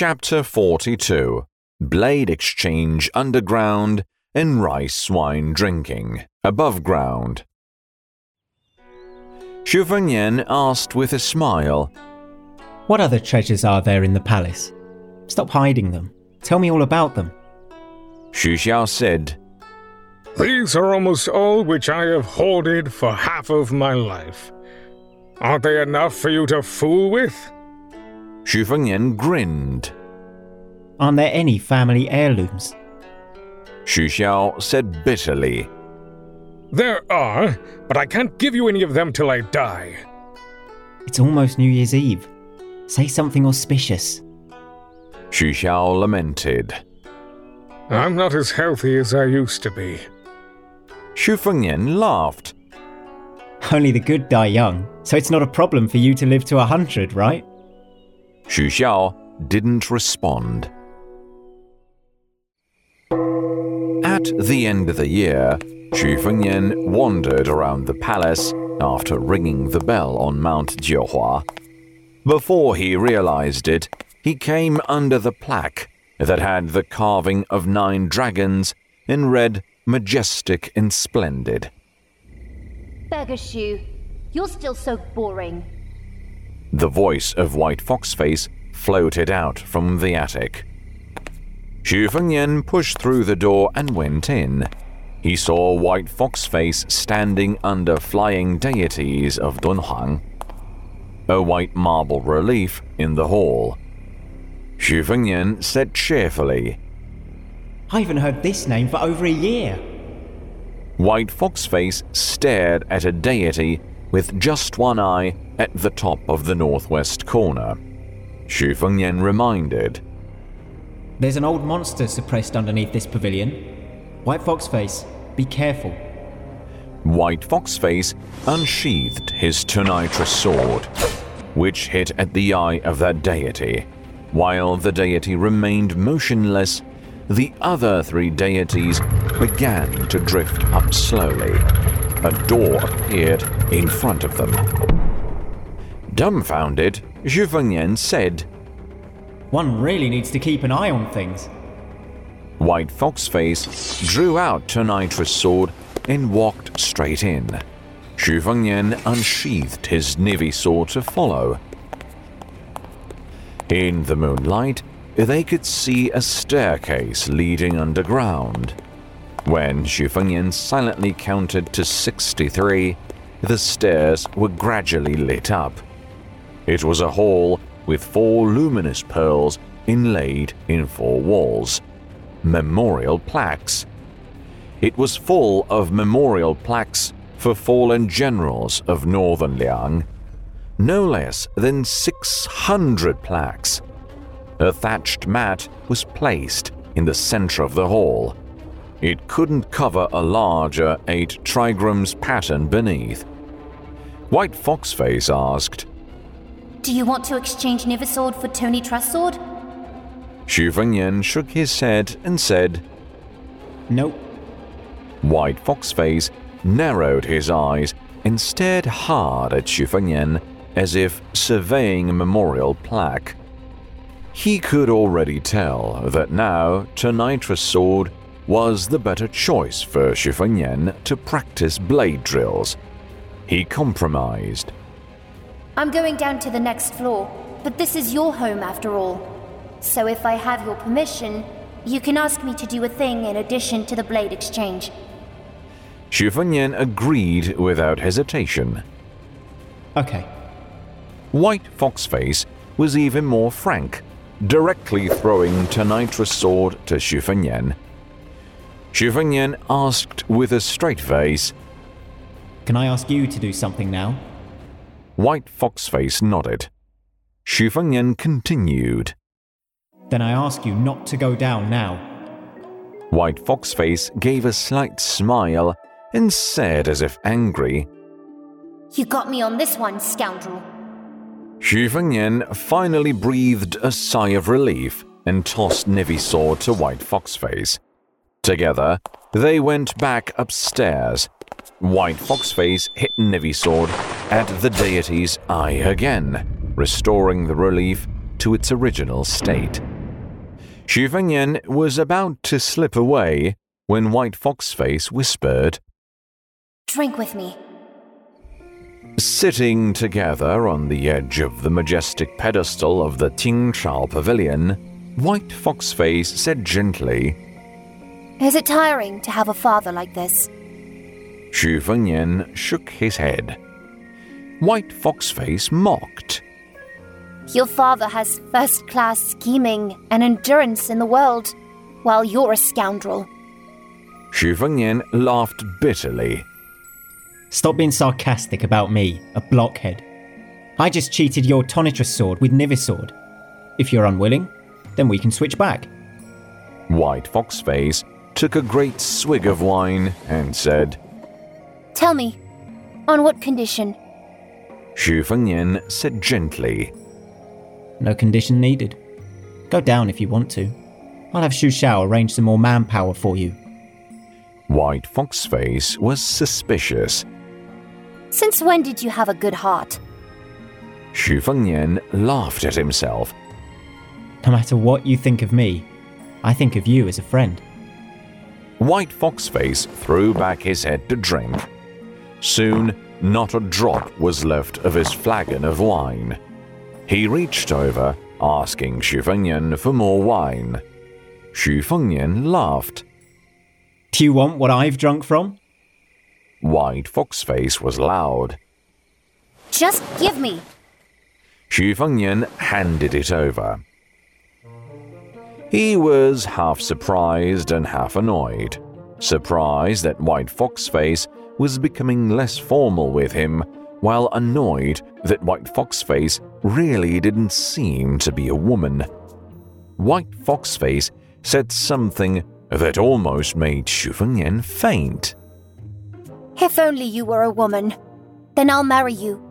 Chapter 42 Blade Exchange Underground and Rice Wine Drinking Above Ground. Xu Fengnian asked with a smile, What other treasures are there in the palace? Stop hiding them. Tell me all about them. Xu Xiao said, These are almost all which I have hoarded for half of my life. Aren't they enough for you to fool with? Xu Fengnian grinned. Aren't there any family heirlooms? Xu Xiao said bitterly, There are, but I can't give you any of them till I die. It's almost New Year's Eve. Say something auspicious. Xu Xiao lamented. I'm not as healthy as I used to be. Xu Fengnian laughed. Only the good die young, so it's not a problem for you to live to a hundred, right? Xu Xiao didn't respond. At the end of the year, Xu Fengnian wandered around the palace after ringing the bell on Mount Jiuhua. Before he realized it, he came under the plaque that had the carving of nine dragons in red, majestic and splendid. Beggar Shoe, you're still so boring. The voice of White Foxface floated out from the attic. Xu Fengnian pushed through the door and went in. He saw White Foxface standing under flying deities of Dunhuang, a white marble relief in the hall. Xu Fengnian said cheerfully, I haven't heard this name for over a year. White Foxface stared at a deity with just one eye at the top of the northwest corner. Xu Fengnian reminded, There's an old monster suppressed underneath this pavilion. White Foxface, be careful. White Foxface unsheathed his Tonitrus sword, which hit at the eye of that deity. While the deity remained motionless, the other three deities began to drift up slowly. A door appeared in front of them. Dumbfounded, Xu Fengnian said, One really needs to keep an eye on things. White Foxface drew out Tonitrus' sword and walked straight in. Xu Fengnian unsheathed his Nivi sword to follow. In the moonlight, they could see a staircase leading underground. When Xu Fengnian silently counted to 63, the stairs were gradually lit up. It was a hall with four luminous pearls inlaid in four walls. Memorial plaques. It was full of memorial plaques for fallen generals of northern Liang. No less than 600 plaques. A thatched mat was placed in the center of the hall. It couldn't cover a larger 8 trigrams pattern beneath. White Foxface asked, Do you want to exchange Nivisword for Tonitrus Sword? Xu Fengnian shook his head and said, Nope. White Foxface narrowed his eyes and stared hard at Xu Fengnian as if surveying a memorial plaque. He could already tell that now Tonitrus sword was the better choice for Xu Fengnian to practice blade drills. He compromised. I'm going down to the next floor, but this is your home after all. So if I have your permission, you can ask me to do a thing in addition to the blade exchange. Xu Fengnian agreed without hesitation. Okay. White Foxface was even more frank, directly throwing Tonitrus' sword to Xu Fengnian. Xu Fengnian asked with a straight face. Can I ask you to do something now? White Foxface nodded. Xu Fengnian continued. Then I ask you not to go down now. White Foxface gave a slight smile and said as if angry, You got me on this one, scoundrel. Xu Fengnian finally breathed a sigh of relief and tossed Nivi's sword to White Foxface. Together, they went back upstairs. White Foxface hit Nivi's sword at the deity's eye again, restoring the relief to its original state. Xu Fengnian was about to slip away when White Foxface whispered, Drink with me. Sitting together on the edge of the majestic pedestal of the Tingchao Pavilion, White Foxface said gently, Is it tiring to have a father like this? Xu Fengnian shook his head. White Foxface mocked. Your father has first class scheming and endurance in the world, while you're a scoundrel. Xu Fengnian laughed bitterly. Stop being sarcastic about me, a blockhead. I just cheated your Tonitrus sword with Nivisword. If you're unwilling, then we can switch back. White Foxface took a great swig of wine and said, Tell me, on what condition? Xu Fengnian said gently, No condition needed. Go down if you want to. I'll have Xu Xiao arrange some more manpower for you. White Fox Face was suspicious. Since when did you have a good heart? Xu Fengnian laughed at himself. No matter what you think of me, I think of you as a friend. White Foxface threw back his head to drink. Soon, not a drop was left of his flagon of wine. He reached over, asking Xu Fengnian for more wine. Xu Fengnian laughed. Do you want what I've drunk from? White Foxface was loud. Just give me. Xu Fengnian handed it over. He was half surprised and half annoyed. Surprised that White Foxface was becoming less formal with him, while annoyed that White Foxface really didn't seem to be a woman. White Foxface said something that almost made Xu Fengnian faint. If only you were a woman. Then I'll marry you